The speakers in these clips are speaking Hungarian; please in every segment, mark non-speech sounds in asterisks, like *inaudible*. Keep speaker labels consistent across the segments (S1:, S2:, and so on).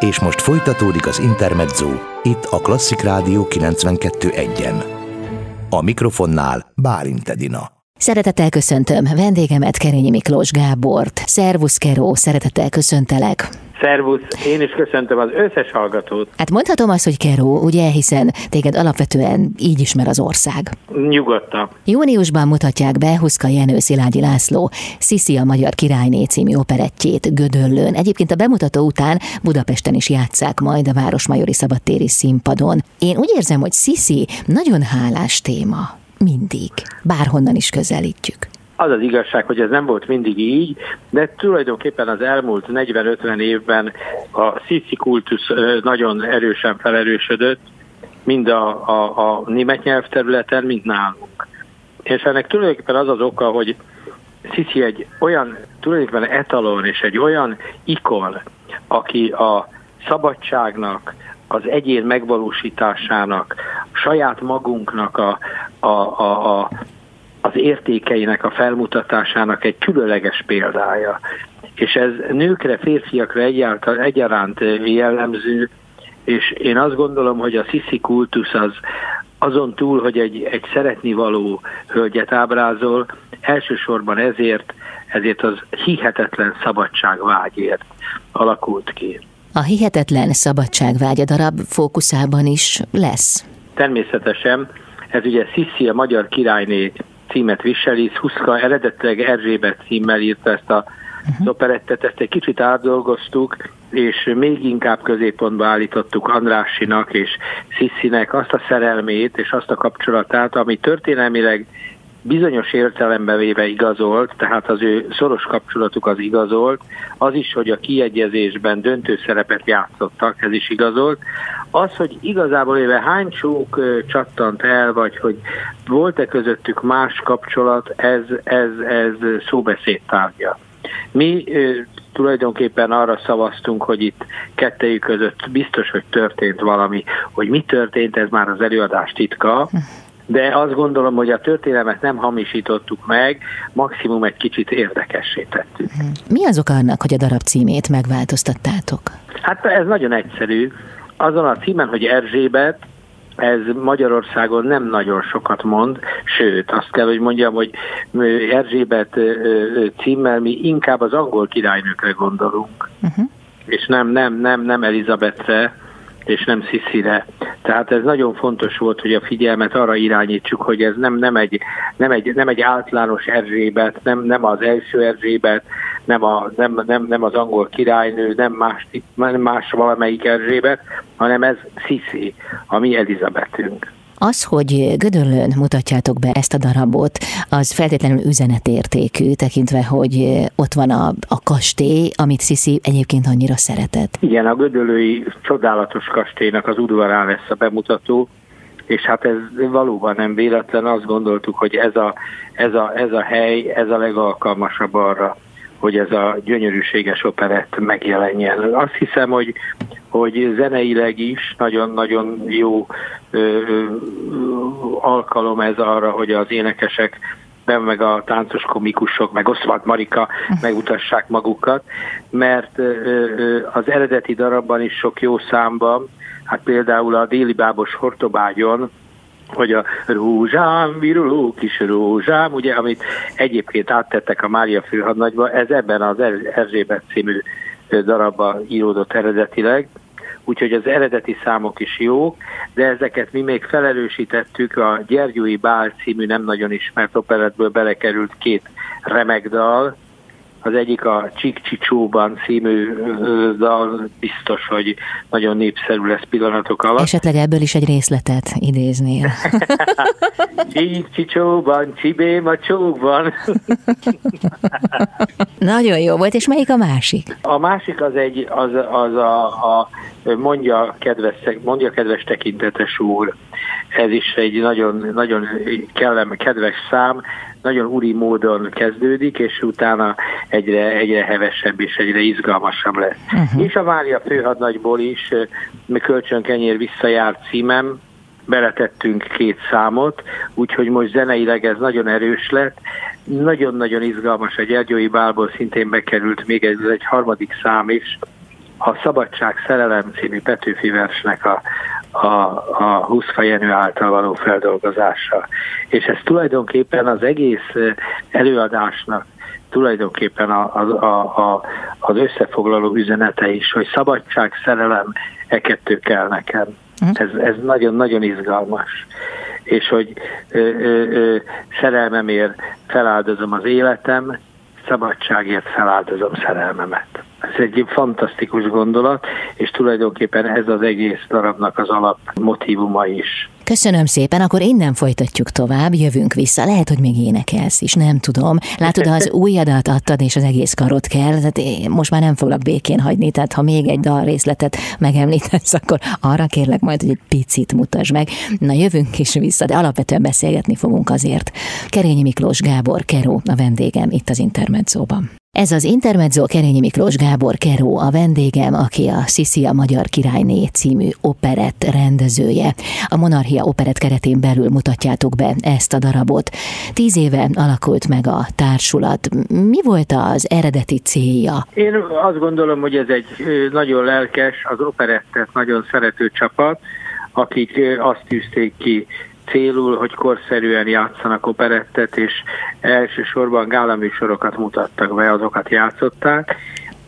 S1: És most folytatódik az Intermezzo, itt a Klasszik Rádió 92.1-en. A mikrofonnál Bálint Edina.
S2: Szeretettel köszöntöm vendégemet Kerényi Miklós Gábort. Szervusz Keró, szeretettel köszöntelek.
S3: Szervusz, én is köszöntöm az összes hallgatót.
S2: Hát mondhatom azt, hogy Keró, ugye, hiszen téged alapvetően így ismer az ország.
S3: Nyugodtan.
S2: Júniusban mutatják be Huszka Jenő Szilágyi László Sziszi a Magyar Királyné című operettjét Gödöllőn. Egyébként a bemutató után Budapesten is játszák majd a Városmajori Szabadtéri színpadon. Én úgy érzem, hogy Sziszi nagyon hálás téma. Mindig. Bárhonnan is közelítjük.
S3: Az az igazság, hogy ez nem volt mindig így, de tulajdonképpen az elmúlt 40-50 évben a sziszi kultusz nagyon erősen felerősödött, mind a, a, a német nyelvterületen, mind nálunk. És ennek tulajdonképpen az az oka, hogy Sziszi egy olyan tulajdonképpen etalon és egy olyan ikon, aki a szabadságnak, az egyén megvalósításának, saját magunknak a, a, a, a az értékeinek a felmutatásának egy különleges példája. És ez nőkre, férfiakra egyaránt jellemző, és én azt gondolom, hogy a sziszi kultusz az azon túl, hogy egy, egy szeretnivaló hölgyet ábrázol, elsősorban ezért, ezért az hihetetlen szabadságvágyért alakult ki.
S2: A hihetetlen szabadságvágy a darab fókuszában is lesz?
S3: Természetesen. Ez ugye Sziszi, a magyar királyné címet viseli, Huszka eredetileg Erzsébet címmel írta ezt a uh-huh. operettet, ezt egy kicsit átdolgoztuk, és még inkább középpontba állítottuk Andrássinak és Szissinek azt a szerelmét és azt a kapcsolatát, ami történelmileg bizonyos értelemben véve igazolt, tehát az ő szoros kapcsolatuk az igazolt, az is, hogy a kiegyezésben döntő szerepet játszottak, ez is igazolt. Az, hogy igazából éve hány csók csattant el, vagy hogy volt-e közöttük más kapcsolat, ez, ez, ez szóbeszéd tárgya. Mi tulajdonképpen arra szavaztunk, hogy itt kettejük között biztos, hogy történt valami, hogy mi történt, ez már az előadás titka, de azt gondolom, hogy a történelmet nem hamisítottuk meg, maximum egy kicsit érdekessé tettük.
S2: Mi az oka annak, hogy a darab címét megváltoztattátok?
S3: Hát ez nagyon egyszerű. Azon a címen, hogy Erzsébet, ez Magyarországon nem nagyon sokat mond, sőt, azt kell, hogy mondjam, hogy Erzsébet címmel mi inkább az angol királynőkre gondolunk, uh-huh. és nem, nem, nem, nem Elizabetre, és nem Sziszire. Tehát ez nagyon fontos volt, hogy a figyelmet arra irányítsuk, hogy ez nem, nem, egy, nem, egy, nem egy általános Erzsébet, nem, nem az első Erzsébet, nem, a, nem, nem, nem az angol királynő, nem más, nem más valamelyik Erzsébet, hanem ez Sziszi, a mi Elizabetünk.
S2: Az, hogy Gödöllőn mutatjátok be ezt a darabot, az feltétlenül üzenetértékű, tekintve, hogy ott van a, a kastély, amit Sziszi egyébként annyira szeretett.
S3: Igen, a Gödöllői csodálatos kastélynak az udvarán lesz a bemutató, és hát ez valóban nem véletlen, azt gondoltuk, hogy ez a, ez a, ez a hely, ez a legalkalmasabb arra, hogy ez a gyönyörűséges operett megjelenjen. Azt hiszem, hogy, hogy zeneileg is nagyon-nagyon jó ö, alkalom ez arra, hogy az énekesek nem meg a táncos komikusok, meg Oszvald Marika megmutassák magukat, mert az eredeti darabban is sok jó számban, hát például a déli bábos hortobágyon, hogy a rózsám, viruló kis rózsám, ugye, amit egyébként áttettek a Mária főhadnagyba, ez ebben az Erzsébet című darabban íródott eredetileg, úgyhogy az eredeti számok is jók, de ezeket mi még felerősítettük, a Gyergyói Bál című nem nagyon ismert operetből belekerült két remek dal, az egyik a Csik Csicsóban című dal, biztos, hogy nagyon népszerű lesz pillanatok alatt.
S2: Esetleg ebből is egy részletet idéznél. *laughs*
S3: Csik Csicsóban, Csibém a csókban. *laughs*
S2: nagyon jó volt, és melyik a másik?
S3: A másik az egy, az, az a, a mondja, kedves, mondja kedves tekintetes úr. Ez is egy nagyon, nagyon kellem, kedves szám, nagyon úri módon kezdődik, és utána egyre, egyre hevesebb és egyre izgalmasabb lesz. Uh-huh. És a Mária főhadnagyból is kölcsönkenyér visszajár címem, beletettünk két számot, úgyhogy most zeneileg ez nagyon erős lett. Nagyon-nagyon izgalmas, a Gyergyói Bálból szintén bekerült még egy, egy harmadik szám is, a Szabadság Szerelem című Petőfi versnek a, a, a Huszka Jenő által való feldolgozása. És ez tulajdonképpen az egész előadásnak tulajdonképpen a, a, a, a, az összefoglaló üzenete is, hogy szabadság, szerelem, e kettő kell nekem. Hm. Ez, ez nagyon-nagyon izgalmas. És hogy ö, ö, ö, szerelmemért feláldozom az életem, szabadságért feláldozom szerelmemet. Ez egy fantasztikus gondolat, és tulajdonképpen ez az egész darabnak az alap motivuma is.
S2: Köszönöm szépen, akkor innen folytatjuk tovább, jövünk vissza. Lehet, hogy még énekelsz is, nem tudom. Látod, az *laughs* újadat adtad, és az egész karot kell, tehát én most már nem foglak békén hagyni, tehát ha még egy dal részletet megemlítesz, akkor arra kérlek majd, hogy egy picit mutasd meg. Na jövünk is vissza, de alapvetően beszélgetni fogunk azért. Kerényi Miklós Gábor Keró a vendégem itt az Intermedzóban. Ez az Intermezzo Kerényi Miklós Gábor Keró a vendégem, aki a Sisi a Magyar Királyné című operett rendezője. A Monarchia operett keretén belül mutatjátok be ezt a darabot. Tíz éve alakult meg a társulat. Mi volt az eredeti célja?
S3: Én azt gondolom, hogy ez egy nagyon lelkes, az operettet nagyon szerető csapat, akik azt tűzték ki célul, hogy korszerűen játszanak operettet, és elsősorban gálaműsorokat mutattak be, azokat játszották,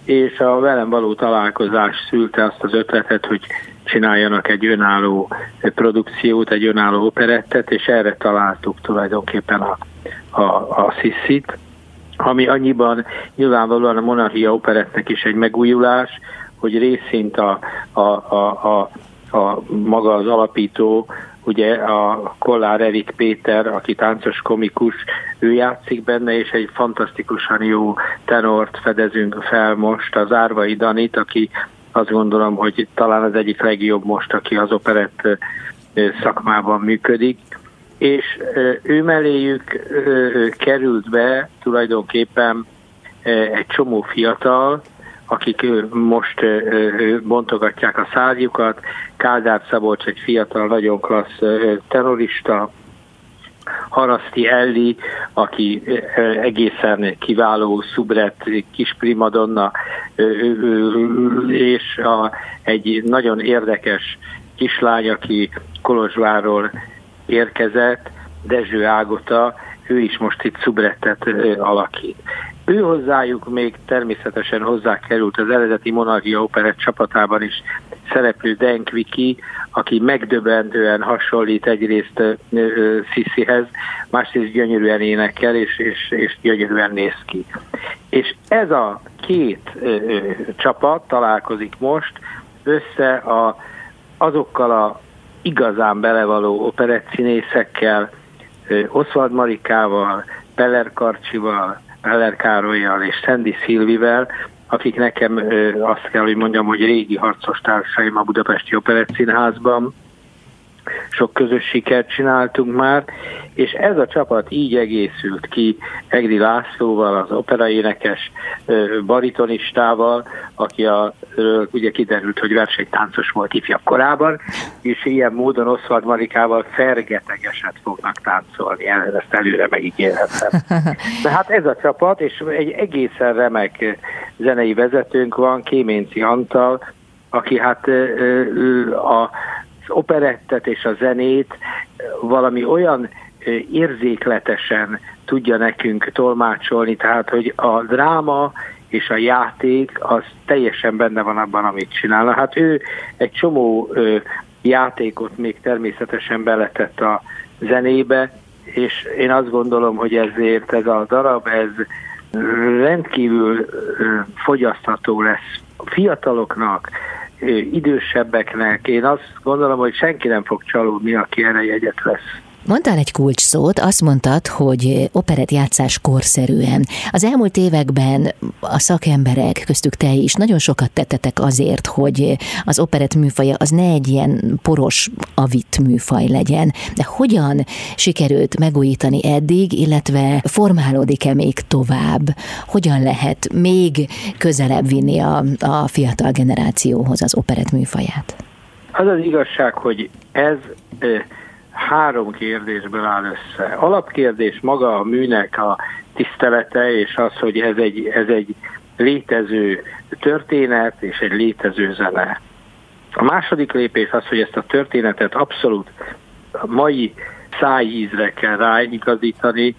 S3: és a velem való találkozás szülte azt az ötletet, hogy csináljanak egy önálló produkciót, egy önálló operettet, és erre találtuk tulajdonképpen a, a, a Sissit, ami annyiban nyilvánvalóan a Monarchia operettnek is egy megújulás, hogy részint a, a, a, a, a maga az alapító ugye a Kollár Erik Péter, aki táncos komikus, ő játszik benne, és egy fantasztikusan jó tenort fedezünk fel most, az Árvai Danit, aki azt gondolom, hogy talán az egyik legjobb most, aki az operett szakmában működik, és ő melléjük került be tulajdonképpen egy csomó fiatal, akik most bontogatják a szárjukat. Kádár Szabolcs egy fiatal, nagyon klassz terrorista, Haraszti Elli, aki egészen kiváló szubret, kis primadonna, és a, egy nagyon érdekes kislány, aki Kolozsváról érkezett, Dezső Ágota, ő is most itt szubrettet alakít. Ő hozzájuk még természetesen hozzá került az eredeti Monarchia Operett csapatában is szereplő Denk Viki, aki megdöbbentően hasonlít egyrészt Sisihez, másrészt gyönyörűen énekel, és, és, és gyönyörűen néz ki. És ez a két ö, ö, csapat találkozik most össze a, azokkal a igazán belevaló operettszínészekkel, Oswald Marikával, Peller Karcsival, Peller Károlyjal és Sandy Szilvivel, akik nekem azt kell, hogy mondjam, hogy régi harcos társaim a Budapesti Operett Színházban, sok közös sikert csináltunk már, és ez a csapat így egészült ki Egri Lászlóval, az operaénekes baritonistával, aki a, ugye kiderült, hogy versenytáncos volt ifjabb korában, és ilyen módon Oszvald Marikával fergetegeset fognak táncolni, ezt előre megígérhetem. *laughs* De hát ez a csapat, és egy egészen remek zenei vezetőnk van, Kéménci Antal, aki hát a operettet és a zenét valami olyan érzékletesen tudja nekünk tolmácsolni, tehát hogy a dráma és a játék az teljesen benne van abban, amit csinál. Hát ő egy csomó játékot még természetesen beletett a zenébe, és én azt gondolom, hogy ezért ez a darab, ez rendkívül fogyasztható lesz fiataloknak, idősebbeknek. Én azt gondolom, hogy senki nem fog csalódni, aki erre jegyet lesz.
S2: Mondtál egy kulcs szót, azt mondtad, hogy operett játszás korszerűen. Az elmúlt években a szakemberek, köztük te is, nagyon sokat tettetek azért, hogy az operett műfaja az ne egy ilyen poros avit műfaj legyen. De hogyan sikerült megújítani eddig, illetve formálódik-e még tovább? Hogyan lehet még közelebb vinni a, a fiatal generációhoz az operett műfaját?
S3: Az az igazság, hogy ez három kérdésből áll össze. Alapkérdés maga a műnek a tisztelete, és az, hogy ez egy, ez egy létező történet és egy létező zene. A második lépés az, hogy ezt a történetet abszolút mai szájízre kell ráigazítani,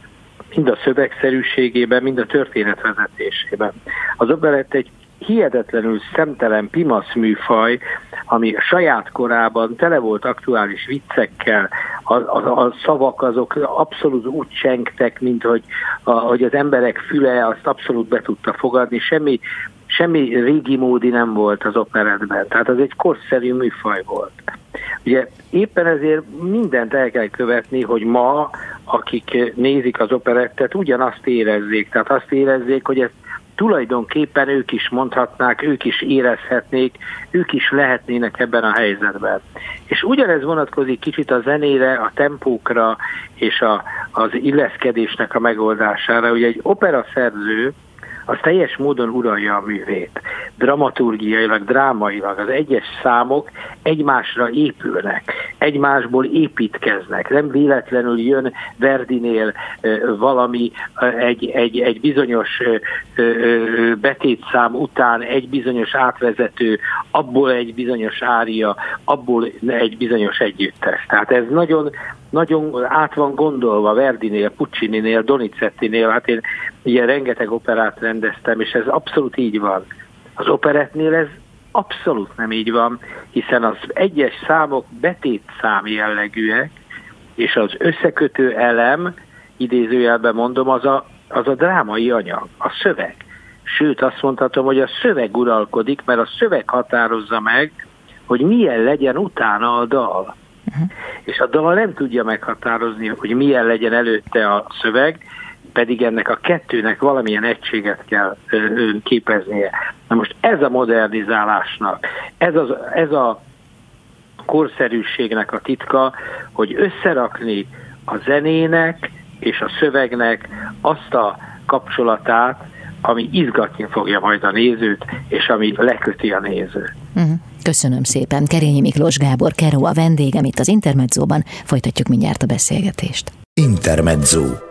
S3: mind a szövegszerűségében, mind a történetvezetésében. Az operett egy hihetetlenül szemtelen pimasz műfaj, ami saját korában tele volt aktuális viccekkel, a, a, a szavak azok abszolút úgy csengtek, mint hogy, a, hogy az emberek füle azt abszolút be tudta fogadni, semmi, semmi régi módi nem volt az operetben, tehát az egy korszerű műfaj volt. Ugye éppen ezért mindent el kell követni, hogy ma, akik nézik az operettet, ugyanazt érezzék, tehát azt érezzék, hogy ezt tulajdonképpen ők is mondhatnák, ők is érezhetnék, ők is lehetnének ebben a helyzetben. És ugyanez vonatkozik kicsit a zenére, a tempókra és a, az illeszkedésnek a megoldására. Ugye egy opera szerző, az teljes módon uralja a művét. Dramaturgiailag, drámailag az egyes számok egymásra épülnek, egymásból építkeznek. Nem véletlenül jön Verdinél valami egy, egy, egy bizonyos betétszám után egy bizonyos átvezető, abból egy bizonyos ária, abból egy bizonyos együttes. Tehát ez nagyon, nagyon át van gondolva Verdinél, Puccininél, Donizettinél, hát én ilyen rengeteg operát rendeztem, és ez abszolút így van. Az operetnél ez abszolút nem így van, hiszen az egyes számok betét szám jellegűek, és az összekötő elem, idézőjelben mondom, az a, az a drámai anyag, a szöveg. Sőt, azt mondhatom, hogy a szöveg uralkodik, mert a szöveg határozza meg, hogy milyen legyen utána a dal. Uh-huh. És a dal nem tudja meghatározni, hogy milyen legyen előtte a szöveg, pedig ennek a kettőnek valamilyen egységet kell képeznie. Na most ez a modernizálásnak, ez, az, ez a korszerűségnek a titka, hogy összerakni a zenének és a szövegnek azt a kapcsolatát, ami izgatni fogja majd a nézőt, és ami leköti a nézőt.
S2: Uh-huh. Köszönöm szépen. Kerényi Miklós Gábor Keró a vendégem itt az Intermedzóban. Folytatjuk mindjárt a beszélgetést.
S1: Intermezzo.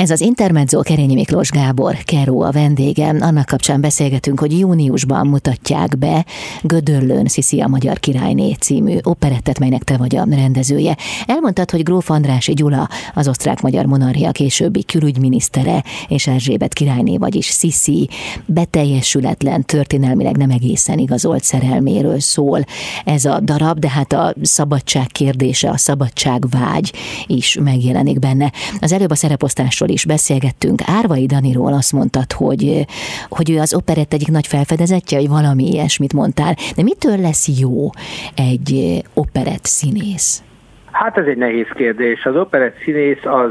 S2: Ez az Intermezzo Kerényi Miklós Gábor, Keró a vendégem. Annak kapcsán beszélgetünk, hogy júniusban mutatják be Gödöllőn Sziszi a Magyar Királyné című operettet, melynek te vagy a rendezője. Elmondtad, hogy Gróf Andrási Gyula, az osztrák-magyar monarchia későbbi külügyminisztere, és Erzsébet királyné, vagyis Sziszi beteljesületlen, történelmileg nem egészen igazolt szerelméről szól. Ez a darab, de hát a szabadság kérdése, a szabadságvágy is megjelenik benne. Az előbb a szereposztásról is beszélgettünk. Árvai Daniról azt mondtad, hogy, hogy ő az operett egyik nagy felfedezetje, vagy valami ilyesmit mondtál. De mitől lesz jó egy operett színész?
S3: Hát ez egy nehéz kérdés. Az operett színész az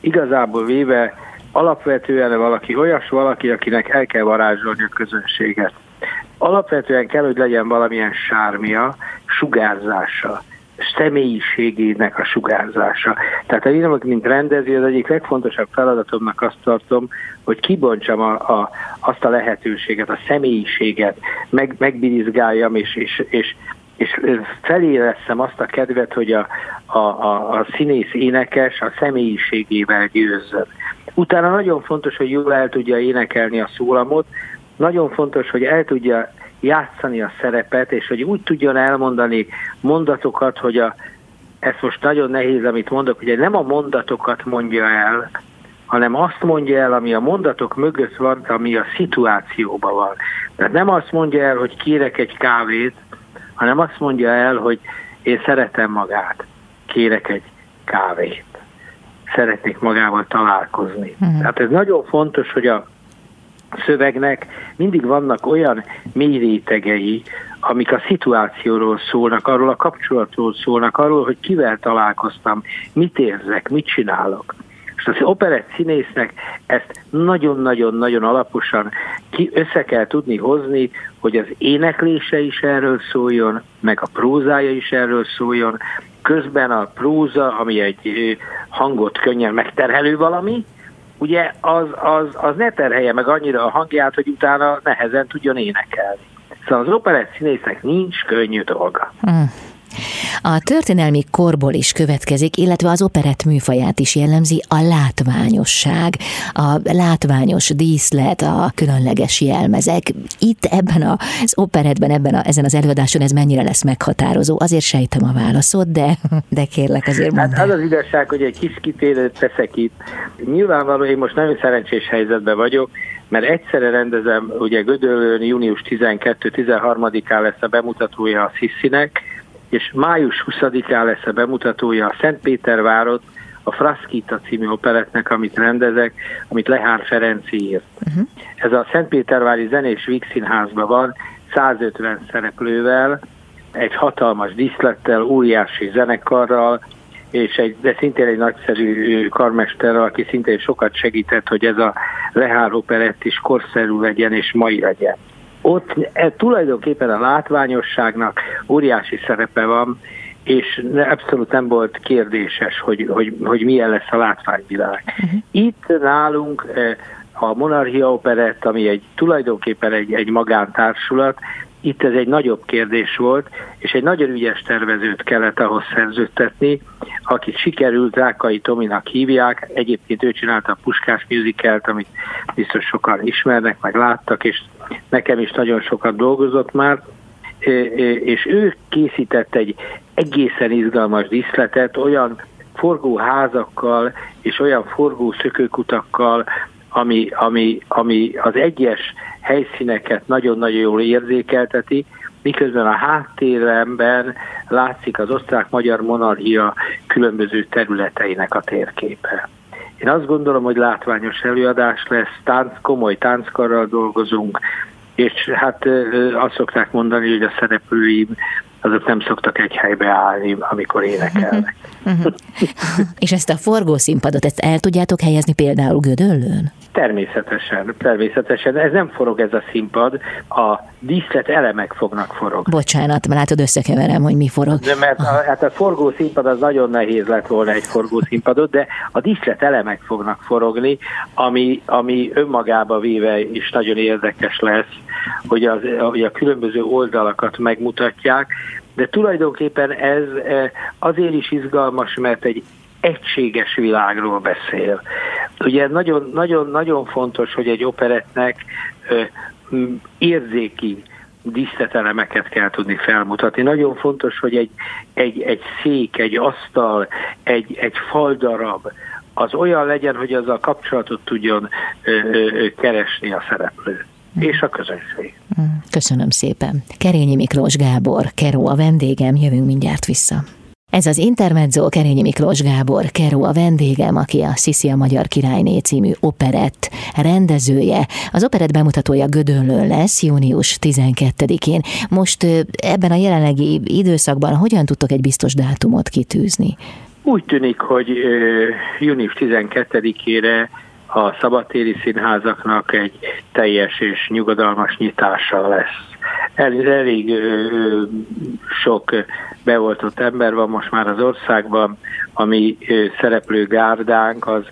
S3: igazából véve alapvetően valaki olyas valaki, akinek el kell varázsolni a közönséget. Alapvetően kell, hogy legyen valamilyen sármia, sugárzása személyiségének a sugárzása. Tehát én, mint rendező, az egyik legfontosabb feladatomnak azt tartom, hogy kibontsam a, a, azt a lehetőséget, a személyiséget, meg, megbirizgáljam, és, és, és, és feléleszem azt a kedvet, hogy a, a, a, a színész énekes a személyiségével győzzön. Utána nagyon fontos, hogy jól el tudja énekelni a szólamot, nagyon fontos, hogy el tudja játszani a szerepet, és hogy úgy tudjon elmondani mondatokat, hogy a, ez most nagyon nehéz, amit mondok, ugye nem a mondatokat mondja el, hanem azt mondja el, ami a mondatok mögött van, ami a szituációban van. Tehát nem azt mondja el, hogy kérek egy kávét, hanem azt mondja el, hogy én szeretem magát, kérek egy kávét. Szeretnék magával találkozni. Uh-huh. Tehát ez nagyon fontos, hogy a szövegnek mindig vannak olyan mély rétegei, amik a szituációról szólnak, arról a kapcsolatról szólnak, arról, hogy kivel találkoztam, mit érzek, mit csinálok. És az operett színésznek ezt nagyon-nagyon-nagyon alaposan ki össze kell tudni hozni, hogy az éneklése is erről szóljon, meg a prózája is erről szóljon, közben a próza, ami egy hangot könnyen megterhelő valami, ugye az, az, az ne terhelje meg annyira a hangját, hogy utána nehezen tudjon énekelni. Szóval az operett színésznek nincs könnyű dolga. Hmm.
S2: A történelmi korból is következik, illetve az operett műfaját is jellemzi a látványosság, a látványos díszlet, a különleges jelmezek. Itt ebben az operetben, ebben a, ezen az előadáson ez mennyire lesz meghatározó? Azért sejtem a válaszot, de, de kérlek azért mondd.
S3: Hát az az igazság, hogy egy kis kitérőt teszek itt. Nyilvánvaló, én most nagyon szerencsés helyzetben vagyok, mert egyszerre rendezem, ugye Gödöllőn június 12-13-án lesz a bemutatója a Szissinek, és május 20-án lesz a bemutatója a Szentpétervárot, a Fraszkita című operetnek, amit rendezek, amit Lehár Ferenci írt. Uh-huh. Ez a Szentpétervári Zenés Vígszínházban van, 150 szereplővel, egy hatalmas díszlettel, óriási zenekarral, és egy, de szintén egy nagyszerű karmesterrel, aki szintén sokat segített, hogy ez a Lehár operett is korszerű legyen és mai legyen ott e, tulajdonképpen a látványosságnak óriási szerepe van, és abszolút nem volt kérdéses, hogy, hogy, hogy milyen lesz a látványvilág. Uh-huh. Itt nálunk e, a Monarchia Operett, ami egy tulajdonképpen egy, egy magántársulat, itt ez egy nagyobb kérdés volt, és egy nagyon ügyes tervezőt kellett ahhoz szerződtetni, akit sikerült, Rákai Tominak hívják, egyébként ő csinálta a Puskás musicalt, amit biztos sokan ismernek, meg láttak, és nekem is nagyon sokat dolgozott már, és ő készített egy egészen izgalmas diszletet, olyan forgóházakkal és olyan forgó szökőkutakkal, ami, ami, ami az egyes helyszíneket nagyon-nagyon jól érzékelteti, miközben a háttéremben látszik az osztrák-magyar monarchia különböző területeinek a térképe. Én azt gondolom, hogy látványos előadás lesz, tánc, komoly tánckarral dolgozunk, és hát azt szokták mondani, hogy a szereplőim azok nem szoktak egy helybe állni, amikor énekelnek. *laughs*
S2: és ezt a forgószínpadot, ezt el tudjátok helyezni például Gödöllőn?
S3: Természetesen, természetesen. Ez nem forog ez a színpad, a díszlet elemek fognak forogni.
S2: Bocsánat, látod összekeverem, hogy mi forog.
S3: De mert a, hát a forgó színpad az nagyon nehéz lett volna egy forgó színpadot, de a díszlet elemek fognak forogni, ami, ami önmagába véve is nagyon érdekes lesz, hogy, az, hogy a különböző oldalakat megmutatják, de tulajdonképpen ez eh, azért is izgalmas, mert egy egységes világról beszél. Ugye nagyon, nagyon, fontos, hogy egy operetnek érzéki díszletelemeket kell tudni felmutatni. Nagyon fontos, hogy egy, egy, egy szék, egy asztal, egy, egy faldarab, az olyan legyen, hogy azzal kapcsolatot tudjon ö, ö, keresni a szereplő és a közönség.
S2: Köszönöm szépen. Kerényi Miklós Gábor, Keró a vendégem, jövünk mindjárt vissza. Ez az Intermezzo Kerényi Miklós Gábor Keró a vendégem, aki a Sziszi a Magyar Királyné című operett rendezője. Az operett bemutatója Gödöllön lesz június 12-én. Most ebben a jelenlegi időszakban hogyan tudtok egy biztos dátumot kitűzni?
S3: Úgy tűnik, hogy június 12-ére a szabadtéri színházaknak egy teljes és nyugodalmas nyitása lesz. El, elég ö, sok beoltott ember van most már az országban, ami ö, szereplő gárdánk, az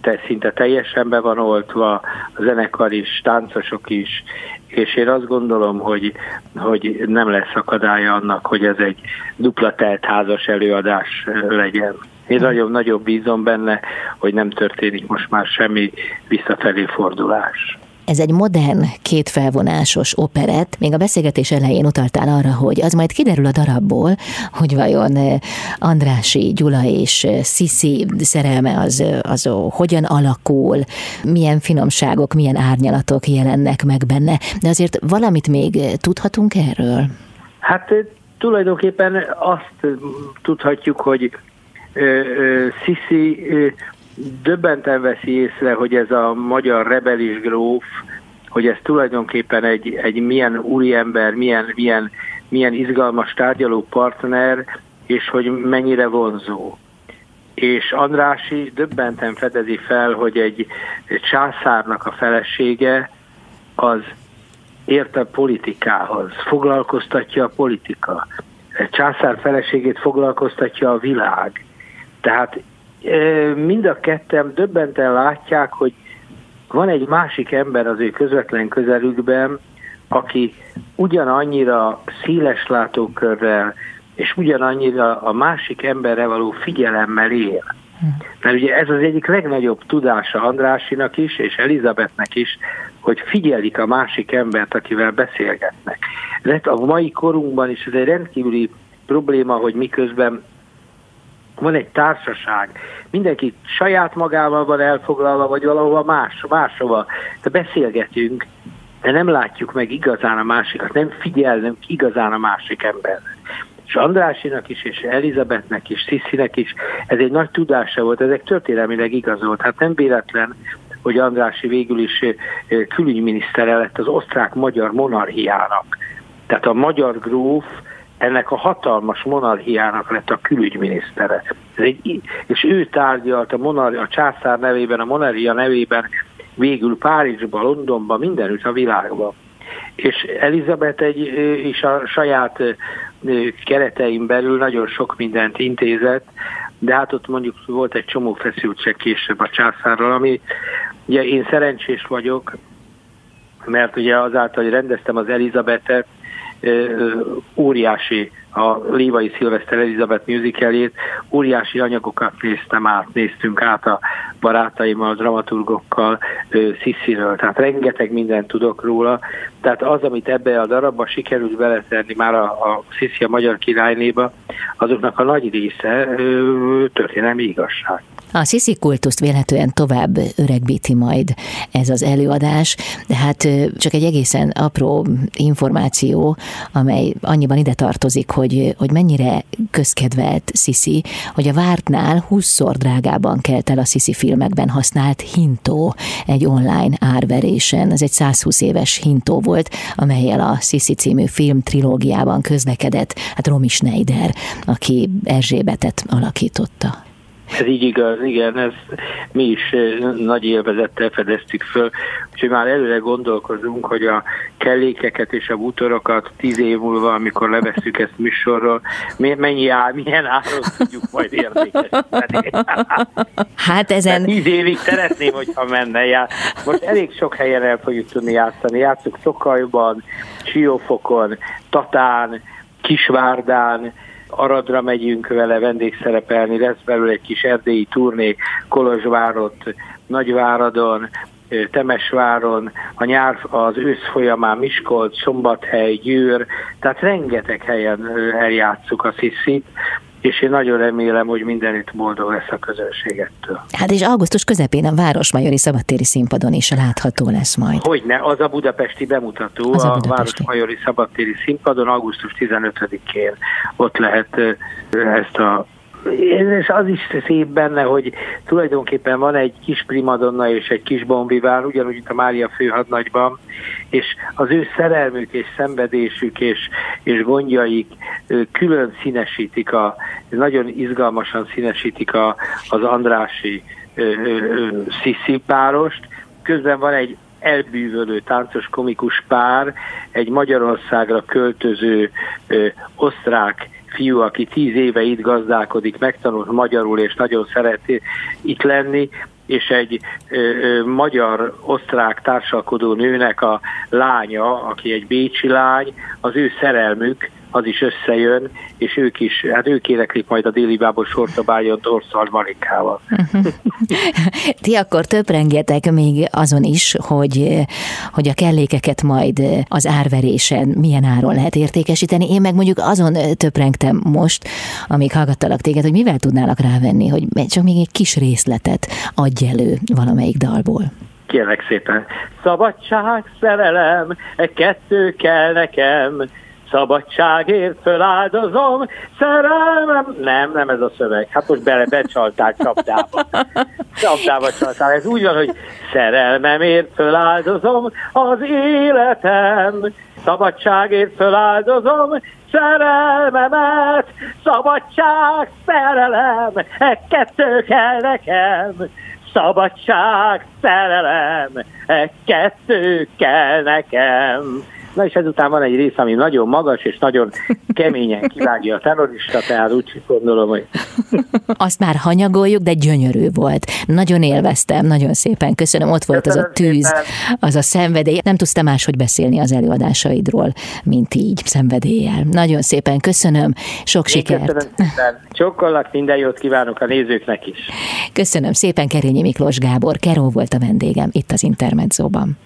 S3: te, szinte teljesen be van oltva, a zenekar is, táncosok is, és én azt gondolom, hogy, hogy nem lesz akadálya annak, hogy ez egy dupla teltházas előadás legyen. Én nagyon-nagyon bízom benne, hogy nem történik most már semmi visszafelé fordulás.
S2: Ez egy modern, kétfelvonásos operett. Még a beszélgetés elején utaltál arra, hogy az majd kiderül a darabból, hogy vajon eh, Andrási, Gyula és eh, Sziszi szerelme az, eh, az hogyan alakul, milyen finomságok, milyen árnyalatok jelennek meg benne. De azért valamit még tudhatunk erről?
S3: Hát tulajdonképpen azt tudhatjuk, hogy Sisi döbbenten veszi észre, hogy ez a magyar rebelis gróf, hogy ez tulajdonképpen egy, egy milyen úriember, milyen, milyen, milyen izgalmas tárgyaló partner, és hogy mennyire vonzó. És Andrási döbbenten fedezi fel, hogy egy, császárnak a felesége az érte politikához, foglalkoztatja a politika. Egy császár feleségét foglalkoztatja a világ tehát mind a ketten döbbenten látják, hogy van egy másik ember az ő közvetlen közelükben, aki ugyanannyira széles látókörrel, és ugyanannyira a másik emberre való figyelemmel él. Mert ugye ez az egyik legnagyobb tudása Andrásinak is, és Elizabetnek is, hogy figyelik a másik embert, akivel beszélgetnek. De a mai korunkban is ez egy rendkívüli probléma, hogy miközben van egy társaság, mindenki saját magával van elfoglalva, vagy valahova más, máshova. De beszélgetünk, de nem látjuk meg igazán a másikat, nem figyelnem igazán a másik emberre. És Andrásinak is, és Elizabetnek is, Sziszinek is, ez egy nagy tudása volt, ezek történelmileg igazolt. Hát nem véletlen, hogy Andrási végül is külügyminisztere lett az osztrák-magyar monarchiának. Tehát a magyar gróf ennek a hatalmas monarchiának lett a külügyminisztere. És ő tárgyalt a, monarchi, a császár nevében, a monarchia nevében végül Párizsba, Londonba, mindenütt a világban. És Elizabeth egy, is a saját keretein belül nagyon sok mindent intézett, de hát ott mondjuk volt egy csomó feszültség később a császárral, ami ugye én szerencsés vagyok, mert ugye azáltal, hogy rendeztem az Elizabetet, óriási a Lévai Szilveszter Elizabeth musicalét, óriási anyagokat néztem át, néztünk át a barátaimmal, a dramaturgokkal, Szisziről, tehát rengeteg mindent tudok róla, tehát az, amit ebbe a darabba sikerült beletenni már a, a Sziszi a magyar királynéba, azoknak a nagy része történelmi igazság.
S2: A Sisi kultuszt véletlenül tovább öregbíti majd ez az előadás, de hát csak egy egészen apró információ, amely annyiban ide tartozik, hogy, hogy mennyire közkedvelt Sisi, hogy a vártnál 20-szor drágában kelt el a Sisi filmekben használt hintó egy online árverésen. Ez egy 120 éves hintó volt, amelyel a Sisi című film trilógiában közlekedett, hát Romy Schneider, aki Erzsébetet alakította.
S3: Ez így igaz, igen, ez mi is nagy élvezettel fedeztük föl, úgyhogy már előre gondolkozunk, hogy a kellékeket és a bútorokat tíz év múlva, amikor leveszünk ezt műsorról, mennyi áll, milyen áron tudjuk majd értékesíteni.
S2: Hát ezen...
S3: tíz évig szeretném, hogyha menne. Já. Most elég sok helyen el fogjuk tudni játszani. Játszunk Szokajban, Siófokon, Tatán, Kisvárdán, Aradra megyünk vele vendégszerepelni, lesz belőle egy kis erdélyi turné Kolozsvárot, Nagyváradon, Temesváron, a nyár, az ősz folyamán Miskolc, Szombathely, Győr, tehát rengeteg helyen eljátszuk a sziszit, és én nagyon remélem, hogy mindenütt boldog lesz a közönségettől.
S2: Hát és augusztus közepén a Városmajori Szabadtéri Színpadon is látható lesz majd.
S3: Hogyne, az a budapesti bemutató, az a, budapesti. a Városmajori Szabadtéri Színpadon augusztus 15-én ott lehet ezt a és az is szép benne, hogy tulajdonképpen van egy kis primadonna és egy kis bombivár, ugyanúgy, mint a Mária főhadnagyban, és az ő szerelmük és szenvedésük és, és gondjaik külön színesítik, a, nagyon izgalmasan színesítik a, az Andrási Sziszi párost. Közben van egy elbűvölő táncos komikus pár, egy Magyarországra költöző ö, osztrák fiú, aki tíz éve itt gazdálkodik, megtanult magyarul, és nagyon szereti itt lenni, és egy magyar-osztrák társalkodó nőnek a lánya, aki egy bécsi lány, az ő szerelmük, az is összejön, és ők is, hát ők éneklik majd a déli bábor sorszabályon Dorszal Marikával. *laughs*
S2: Ti akkor töprengetek még azon is, hogy, hogy a kellékeket majd az árverésen milyen áron lehet értékesíteni. Én meg mondjuk azon töprengtem most, amíg hallgattalak téged, hogy mivel tudnálak rávenni, hogy csak még egy kis részletet adj elő valamelyik dalból.
S3: Kérlek szépen. Szabadság, szerelem, e kettő kell nekem, Szabadságért föláldozom, szerelmem. Nem, nem ez a szöveg. Hát most bele becsalták csapdába. Csapdába csalták. Ez úgy van, hogy szerelmemért föláldozom az életem. Szabadságért föláldozom szerelmemet, szabadság, szerelem, e kettő kell nekem. Szabadság, szerelem, e kettő kell nekem. Na és ezután van egy rész, ami nagyon magas, és nagyon keményen kivágja a terrorista, tehát úgy gondolom, hogy...
S2: Azt már hanyagoljuk, de gyönyörű volt. Nagyon élveztem, nagyon szépen köszönöm. Ott volt az a tűz, az a szenvedély. Nem tudtam máshogy beszélni az előadásaidról, mint így, szenvedéllyel. Nagyon szépen köszönöm, sok Én sikert. Köszönöm
S3: szépen. Csokkollak, minden jót kívánok a nézőknek is.
S2: Köszönöm szépen, Kerényi Miklós Gábor. Keró volt a vendégem itt az Intermedzóban.